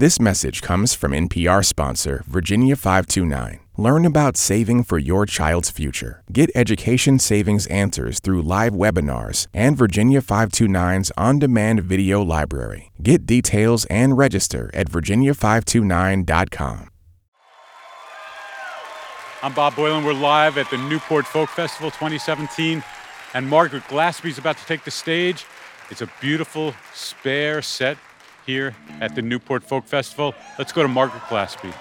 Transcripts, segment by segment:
This message comes from NPR sponsor Virginia 529. Learn about saving for your child's future. Get education savings answers through live webinars and Virginia 529's on demand video library. Get details and register at virginia529.com. I'm Bob Boilen. We're live at the Newport Folk Festival 2017, and Margaret Glaspy's about to take the stage. It's a beautiful, spare set here at the Newport Folk Festival. Let's go to Margaret Glaspy.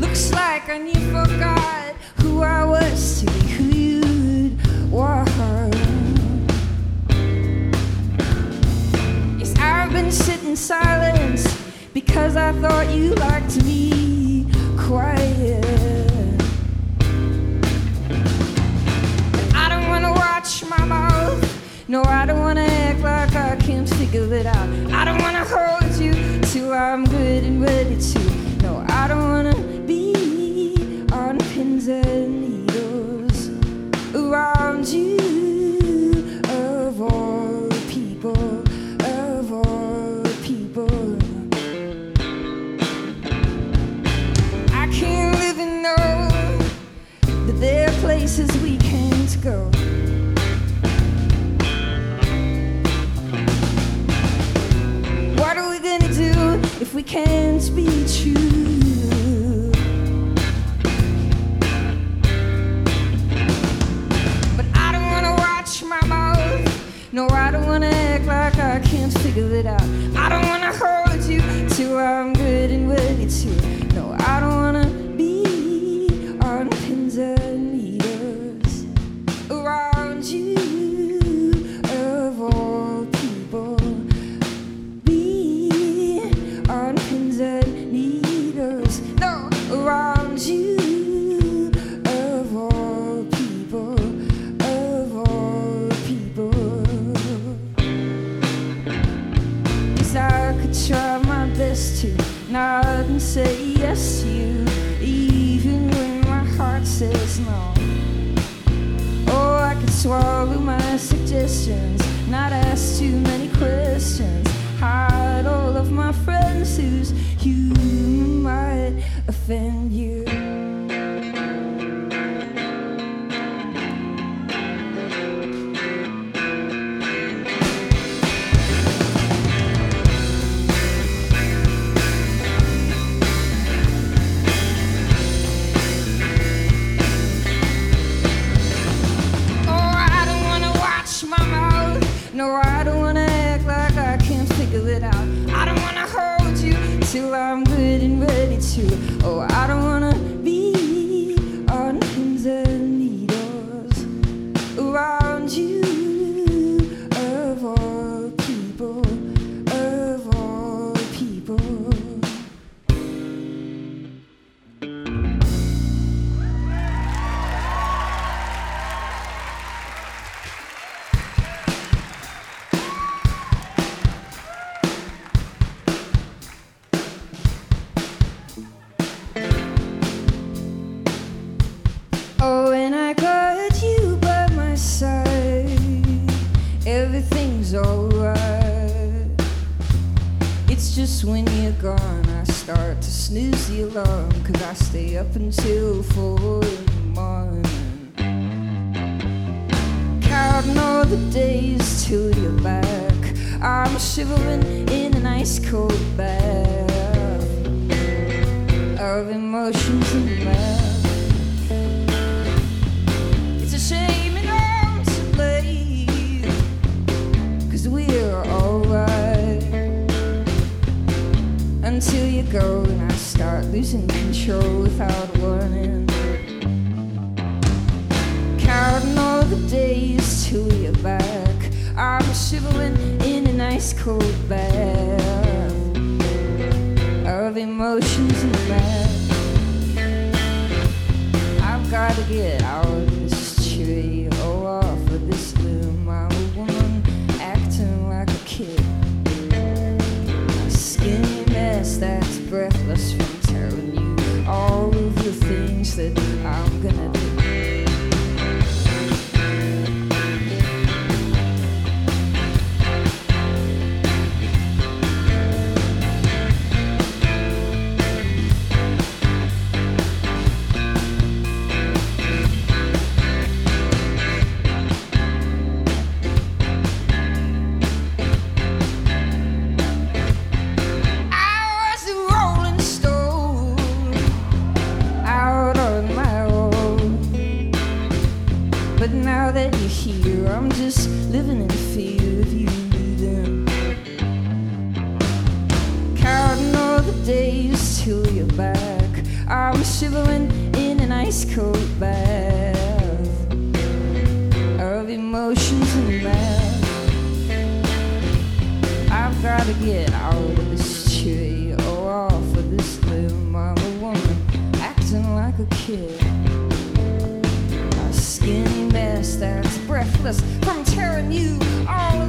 Looks like I you forgot who I was to be who you were. Yes, I've been sitting in silence because I thought you liked me No, I don't wanna act like I can't figure it out. I don't wanna hold you till I'm good and ready to. No, I don't wanna be on pins and needles around you. Offend you. Until four in the morning. Counting all the days till you're back. I'm shivering in an ice cold bath of emotions and math. Until you go and I start losing control without warning. Counting all the days till you're back. I'm shivering in an ice cold bath of emotions and math. I've gotta get out breathless from telling you. All of the things that I'm living in fear of you leaving. Counting all the days till you're back. I'm shivering in an ice cold bath of emotions and math. I've gotta get out of this tree or off of this limb. I'm a woman acting like a kid. a skinny mess that's breathless carrying you all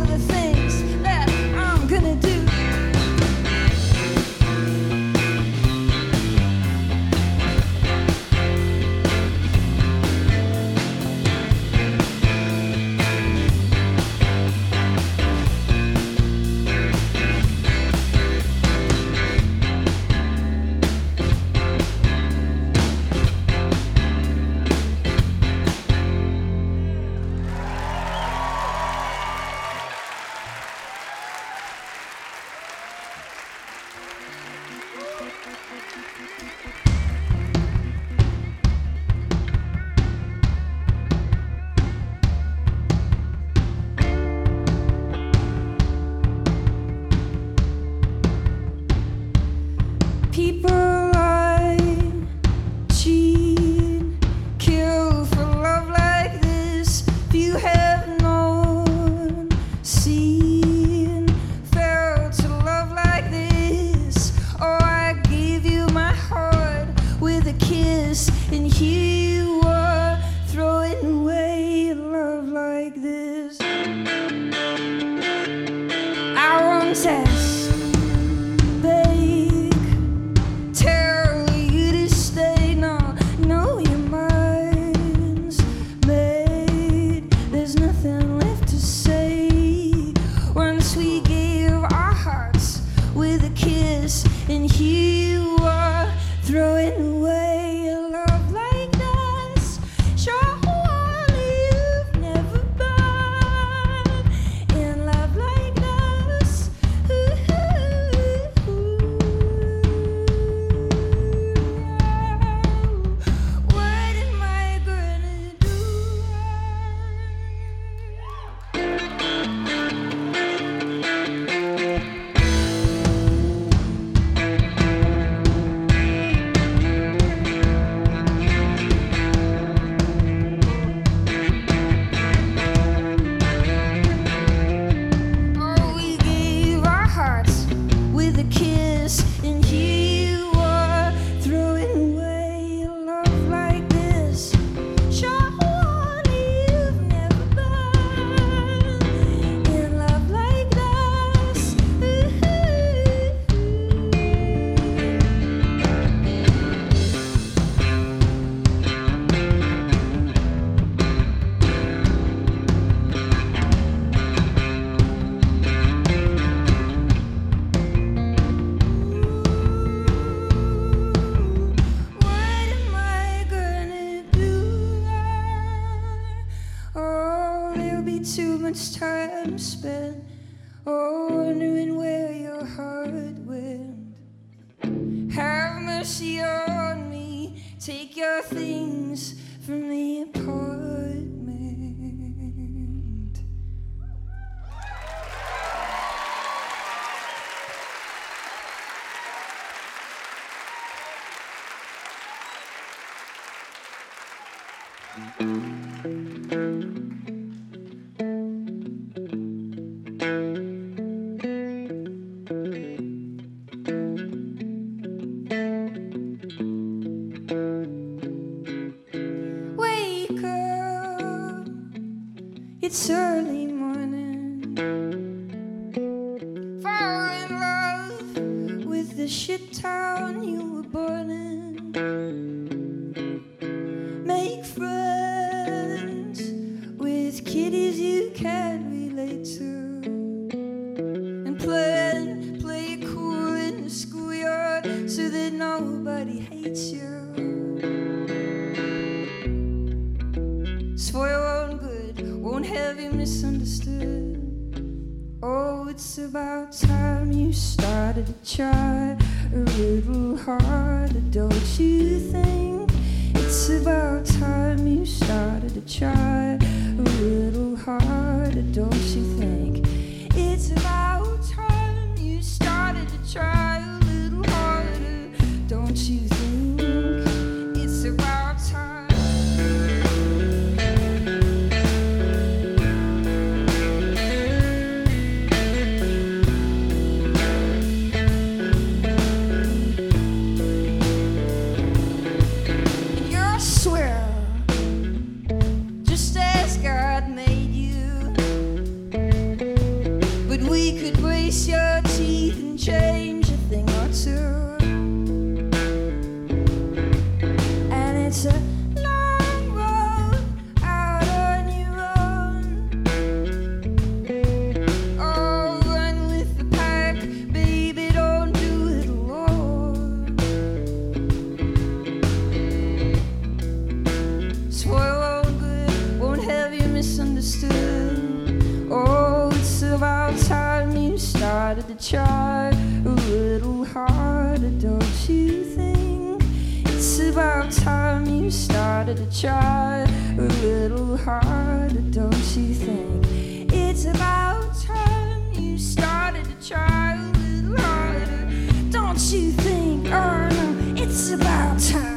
about time.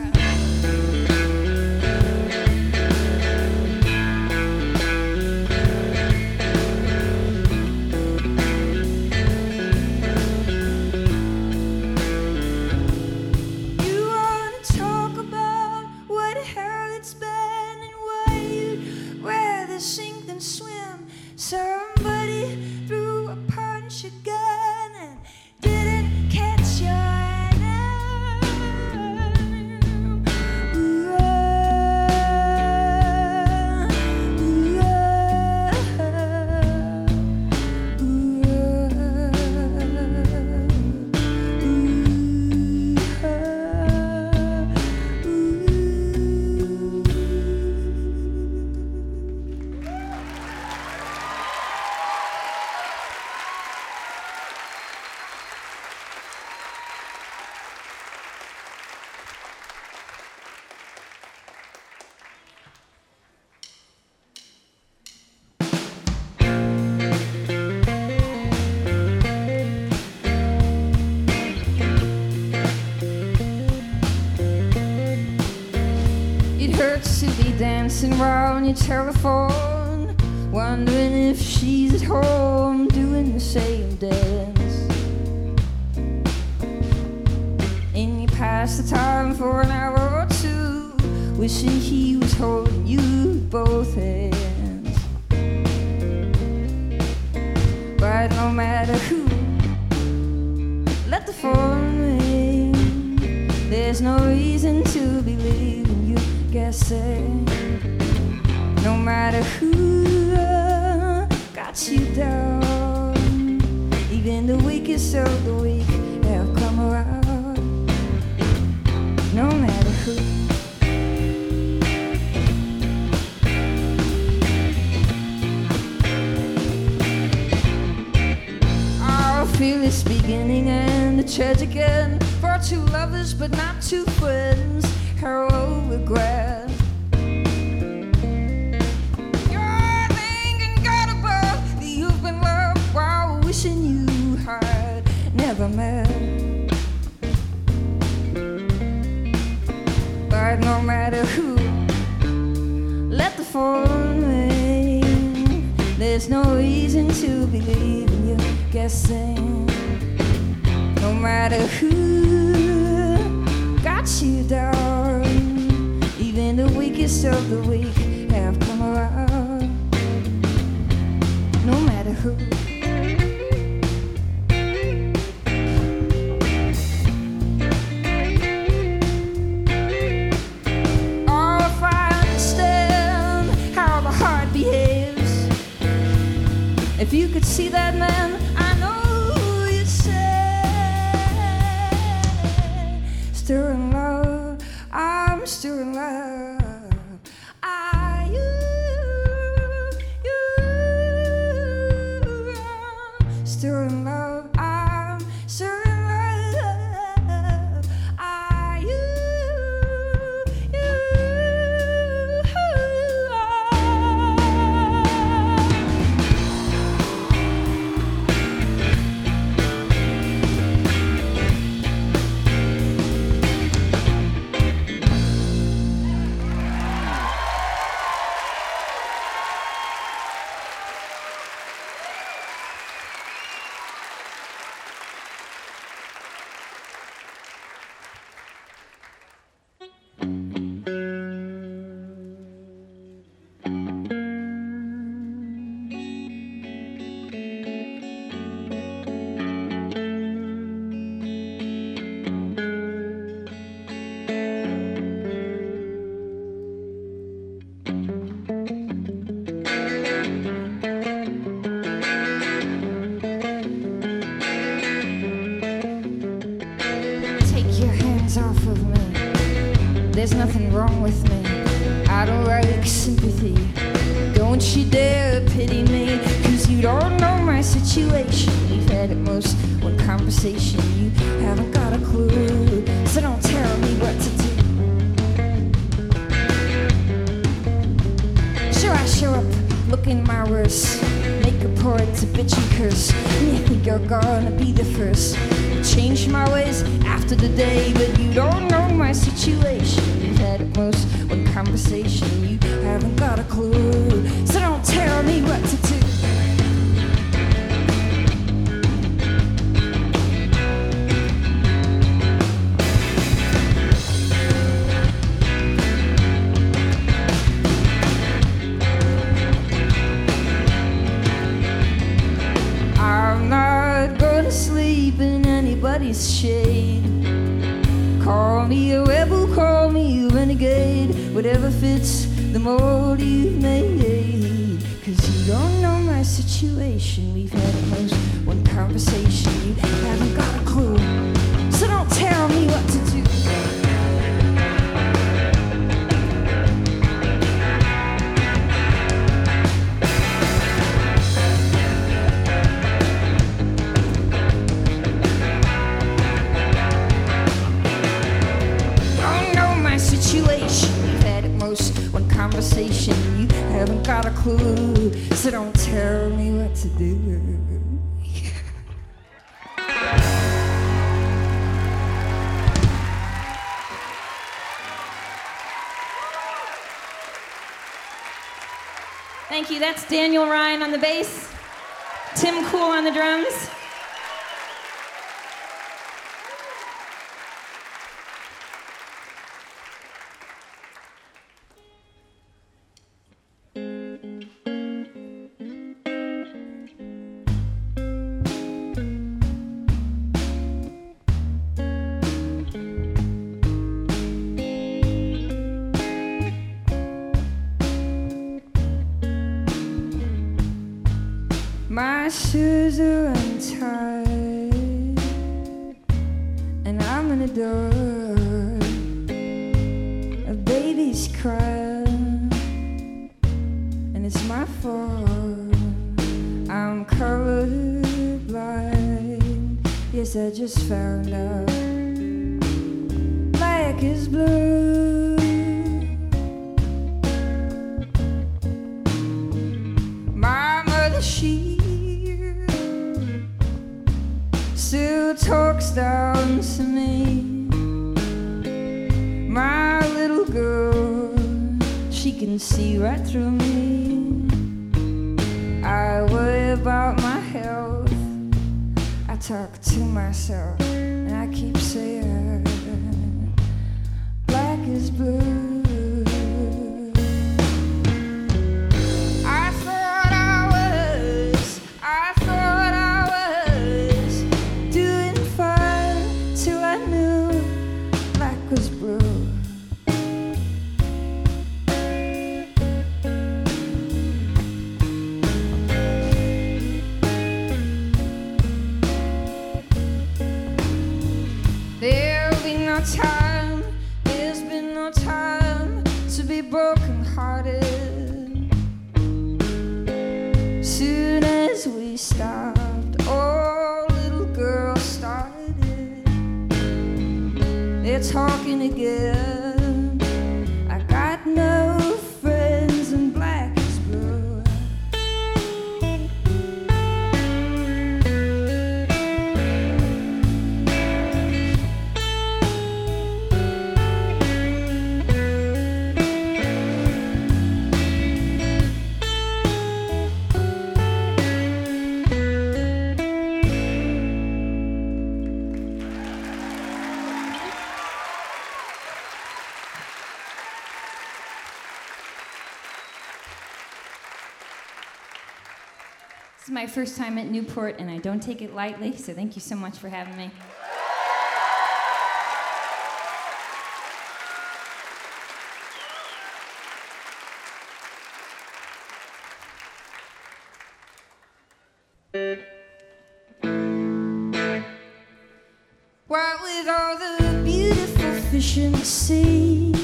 Dancing around your telephone, wondering if she's at home doing the same dance. And you pass the time for an hour or two, wishing he was holding you with both hands. But no matter who, let the phone ring. There's no reason to believe in you guessing. No matter who got you down, even the weakest of the weak have come around. No matter who. Our fearless beginning and the tragic end for two lovers but not two friends. Heroic regret. You're thinking that you've been loved while wishing you had never met. But no matter who, let the phone ring. There's no reason to believe in guessing. No matter who got you down, weakest of the weak have come around. No matter who. Oh, if I understand how the heart behaves. If you could see that man, anybody's shade. Call me a rebel, call me a renegade, whatever fits the mold you've made. Cause you don't know my situation. We've had at most one conversation, you haven't got a clue. Conversation. You haven't got a clue, so don't tell me what to do. Thank you. That's Daniel Ryan on the bass, Tim Kuhl on the drums. Shoes are untied, and I'm in a door. A baby's crying, and it's my fault. I'm colorblind. Yes, I just found out. Blue. There'll be no time, again. First time at Newport, and I don't take it lightly, so thank you so much for having me. What with all the beautiful fish in the sea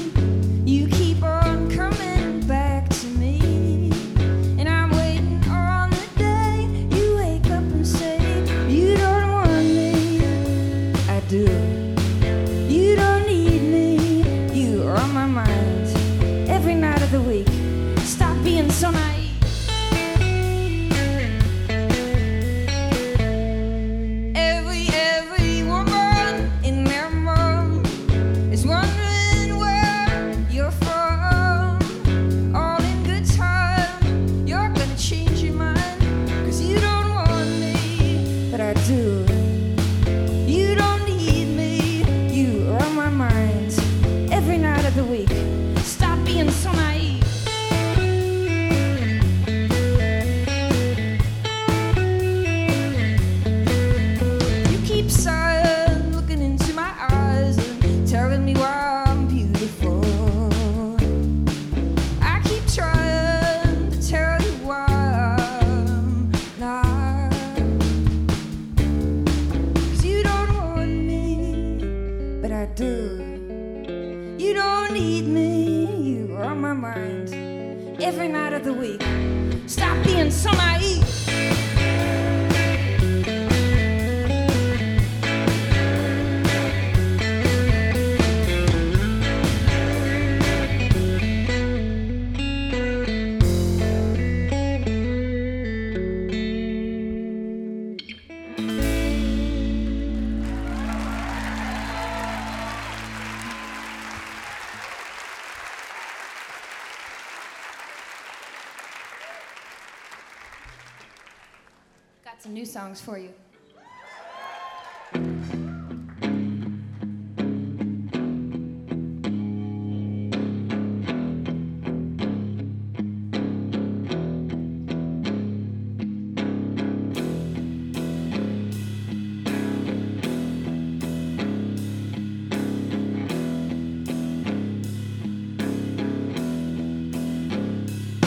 songs for you.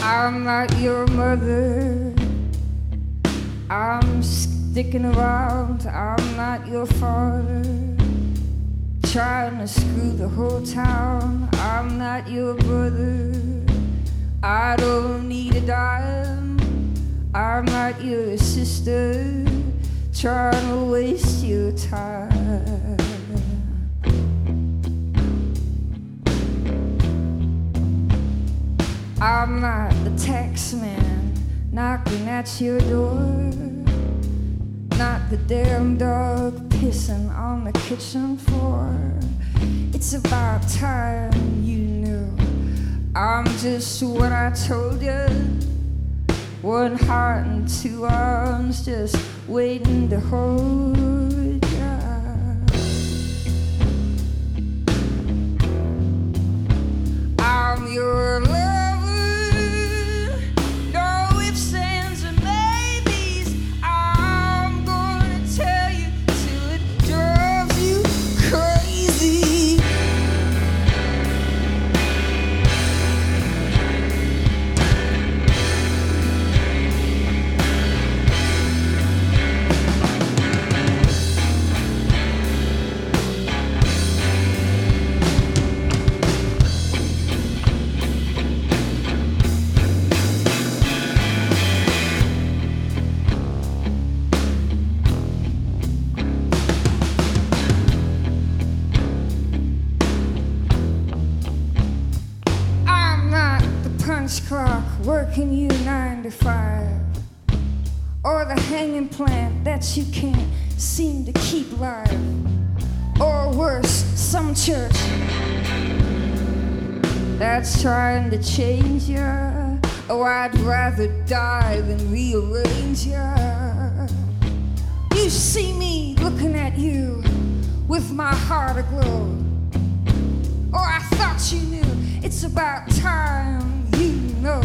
I'm not your mother. I'm sticking around. I'm not your father. Trying to screw the whole town. I'm not your brother. I don't need a dime. I'm not your sister. Trying to waste your time. I'm not the tax man knocking at your door. Not the damn dog pissing on the kitchen floor. It's about time you knew. I'm just what I told you. One heart and two arms just waiting to hold ya. I'm your to change ya. Oh, I'd rather die than rearrange ya. You see me looking at you with my heart aglow. Or I thought you knew it's about time you know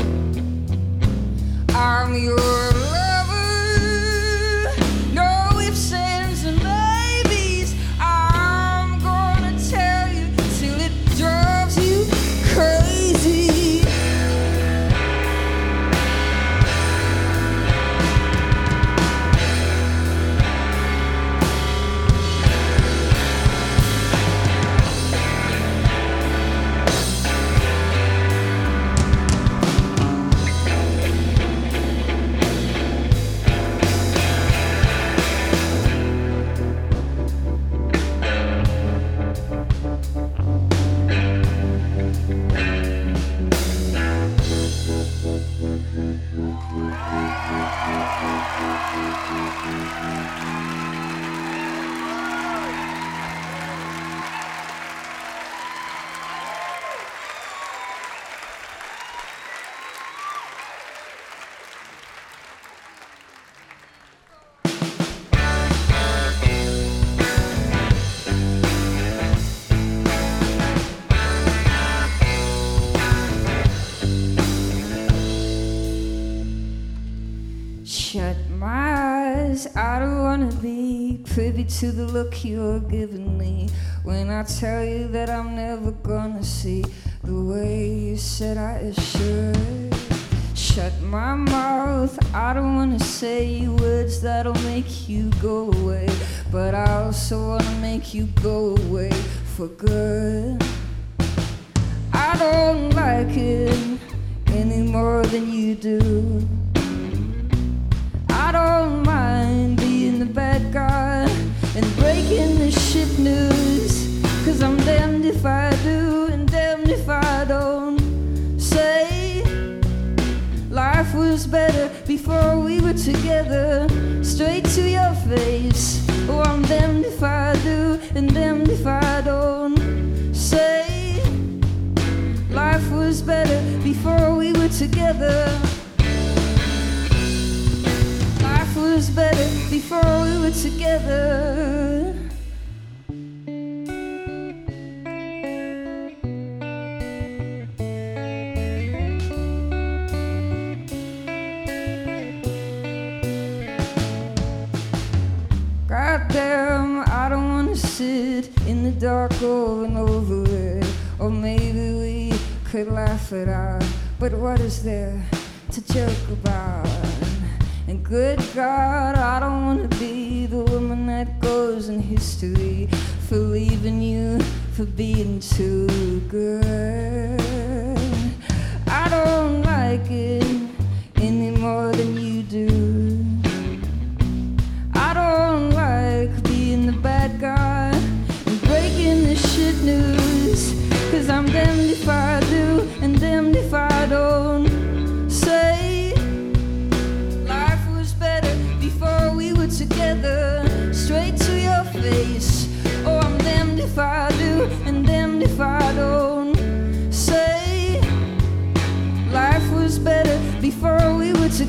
I'm your to the look you're giving me when I tell you that I'm never gonna see the way you said I should. Shut my mouth, I don't wanna say words that'll make you go away, but I also wanna make you go away for good. I don't like it any more than you do. I don't mind being the bad guy and breaking the shit news. Cause I'm damned if I do and damned if I don't say life was better before we were together. Straight to your face. Oh, I'm damned if I do and damned if I don't say life was better before we were together. Better before we were together. Goddamn, I don't wanna sit in the dark over and over it. Or maybe we could laugh it out. But what is there to joke about? Good God, I don't wanna be the woman that goes in history for leaving you, for being too good. I don't like it any more than you do.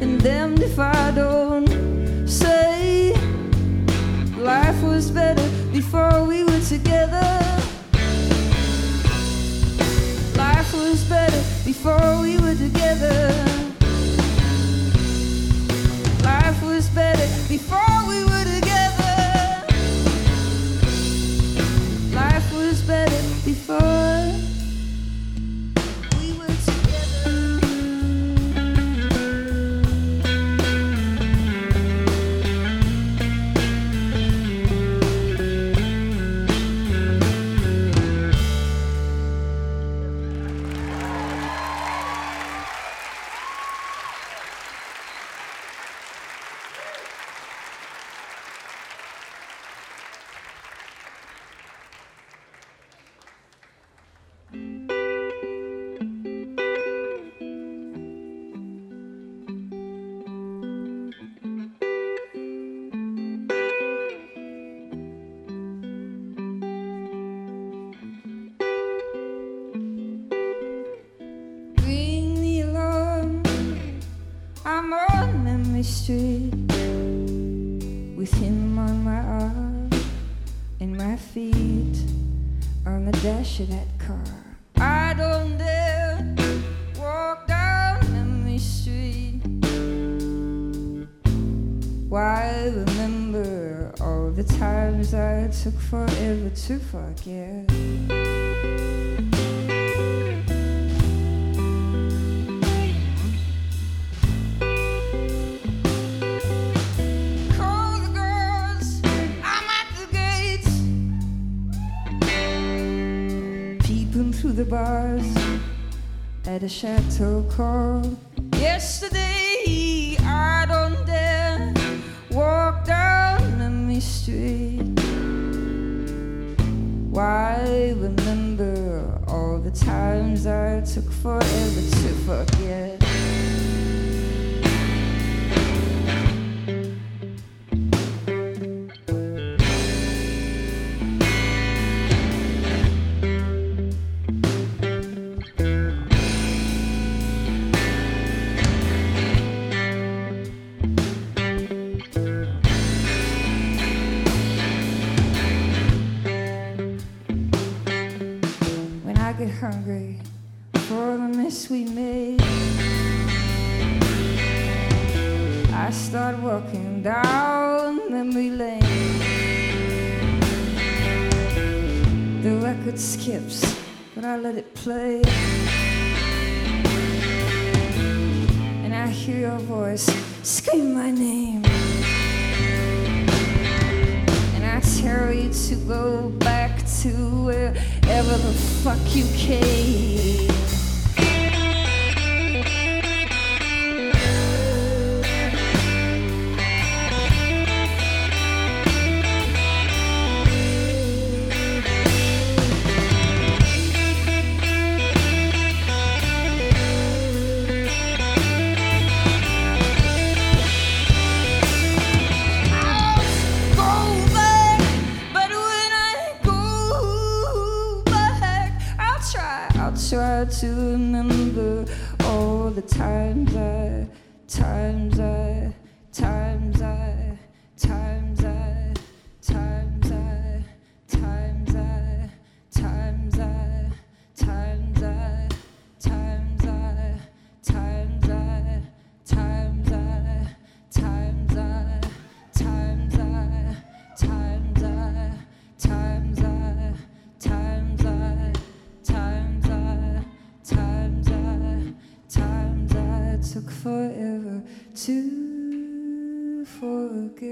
and damned if I don't. Say, Life was better before we were together. Life was better before we were together. Life was better before Street with him on my arm and my feet on the dash of that car. I don't dare walk down Memory Street. Why remember all the times I took forever to forget? The bars at a chateau called Yesterday. I don't dare walk down Memory Street. Why remember all the times I took forever to forget? Hungry for the mess we made. I start walking down memory lane. The record skips, but I let it play. And I hear your voice scream my name. And I tell you to go back to wherever the fuck you came. To forget.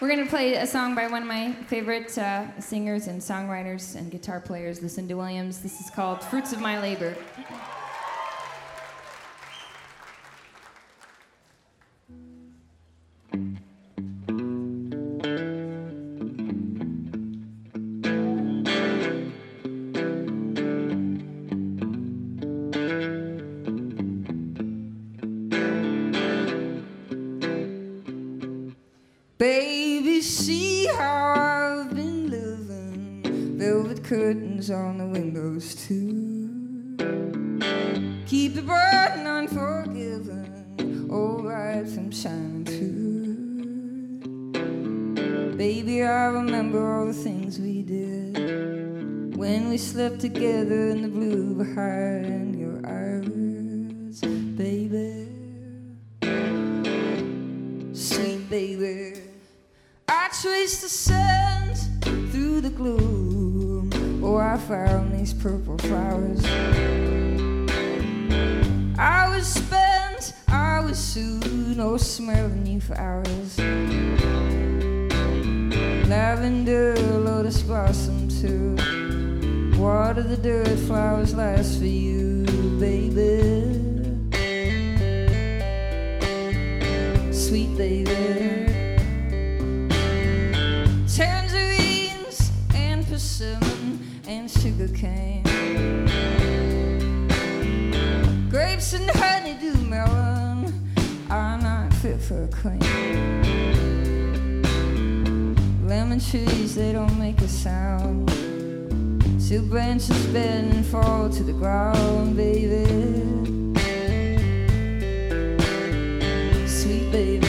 We're going to play a song by one of my favorite uh, singers and songwriters and guitar players, Lucinda Williams. This is called Fruits of My Labor. Burden unforgiven. All right from shining through. Baby, I remember all the things we did. When we slept together in the blue behind your eyes, baby sweet baby. I traced the sands through the gloom. Oh, I found these purple flowers. I was spent, was soon, oh, smelling you for hours. Lavender, lotus blossom too. Water the dirt, flowers last for you, baby. sweet baby. Tangerines and persimmon and sugar cane. Grapes and honeydew melon are not fit for a queen. Lemon trees, they don't make a sound. Two branches bend and fall to the ground, baby. sweet baby.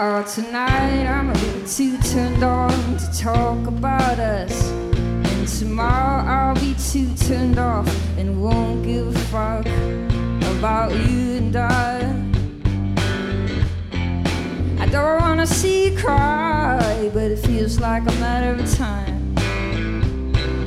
Oh, tonight I'm a little too turned on to talk about us. And tomorrow I'll be too turned off and won't give a fuck about you and I. I don't wanna see you cry, but it feels like a matter of time.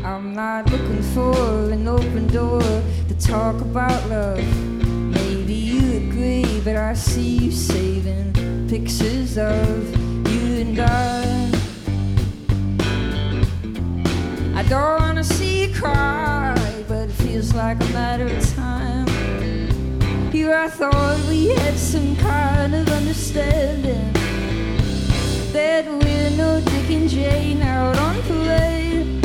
I'm not looking for an open door to talk about love. Maybe you agree, but I see you saving pictures of you and I. I don't wanna see you cry, but it feels like a matter of time. Here I thought we had some kind of understanding that we're no Dick and Jane out on parade.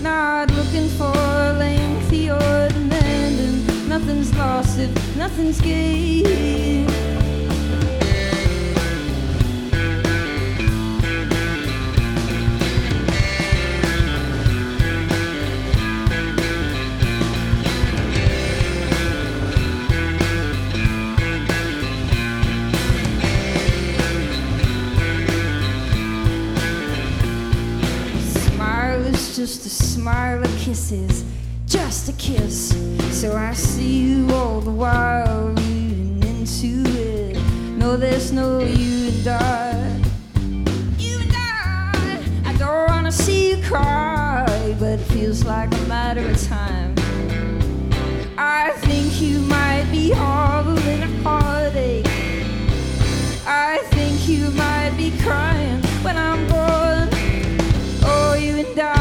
Not looking for a lengthy and nothing's lost if nothing's gained. Smile of kisses, just a kiss. So I see you all the while reading into it. No, there's no you and I. You and I. I don't wanna see you cry, but it feels like a matter of time. I think you might be harboring a heartache. I think you might be crying when I'm gone. Oh, you and I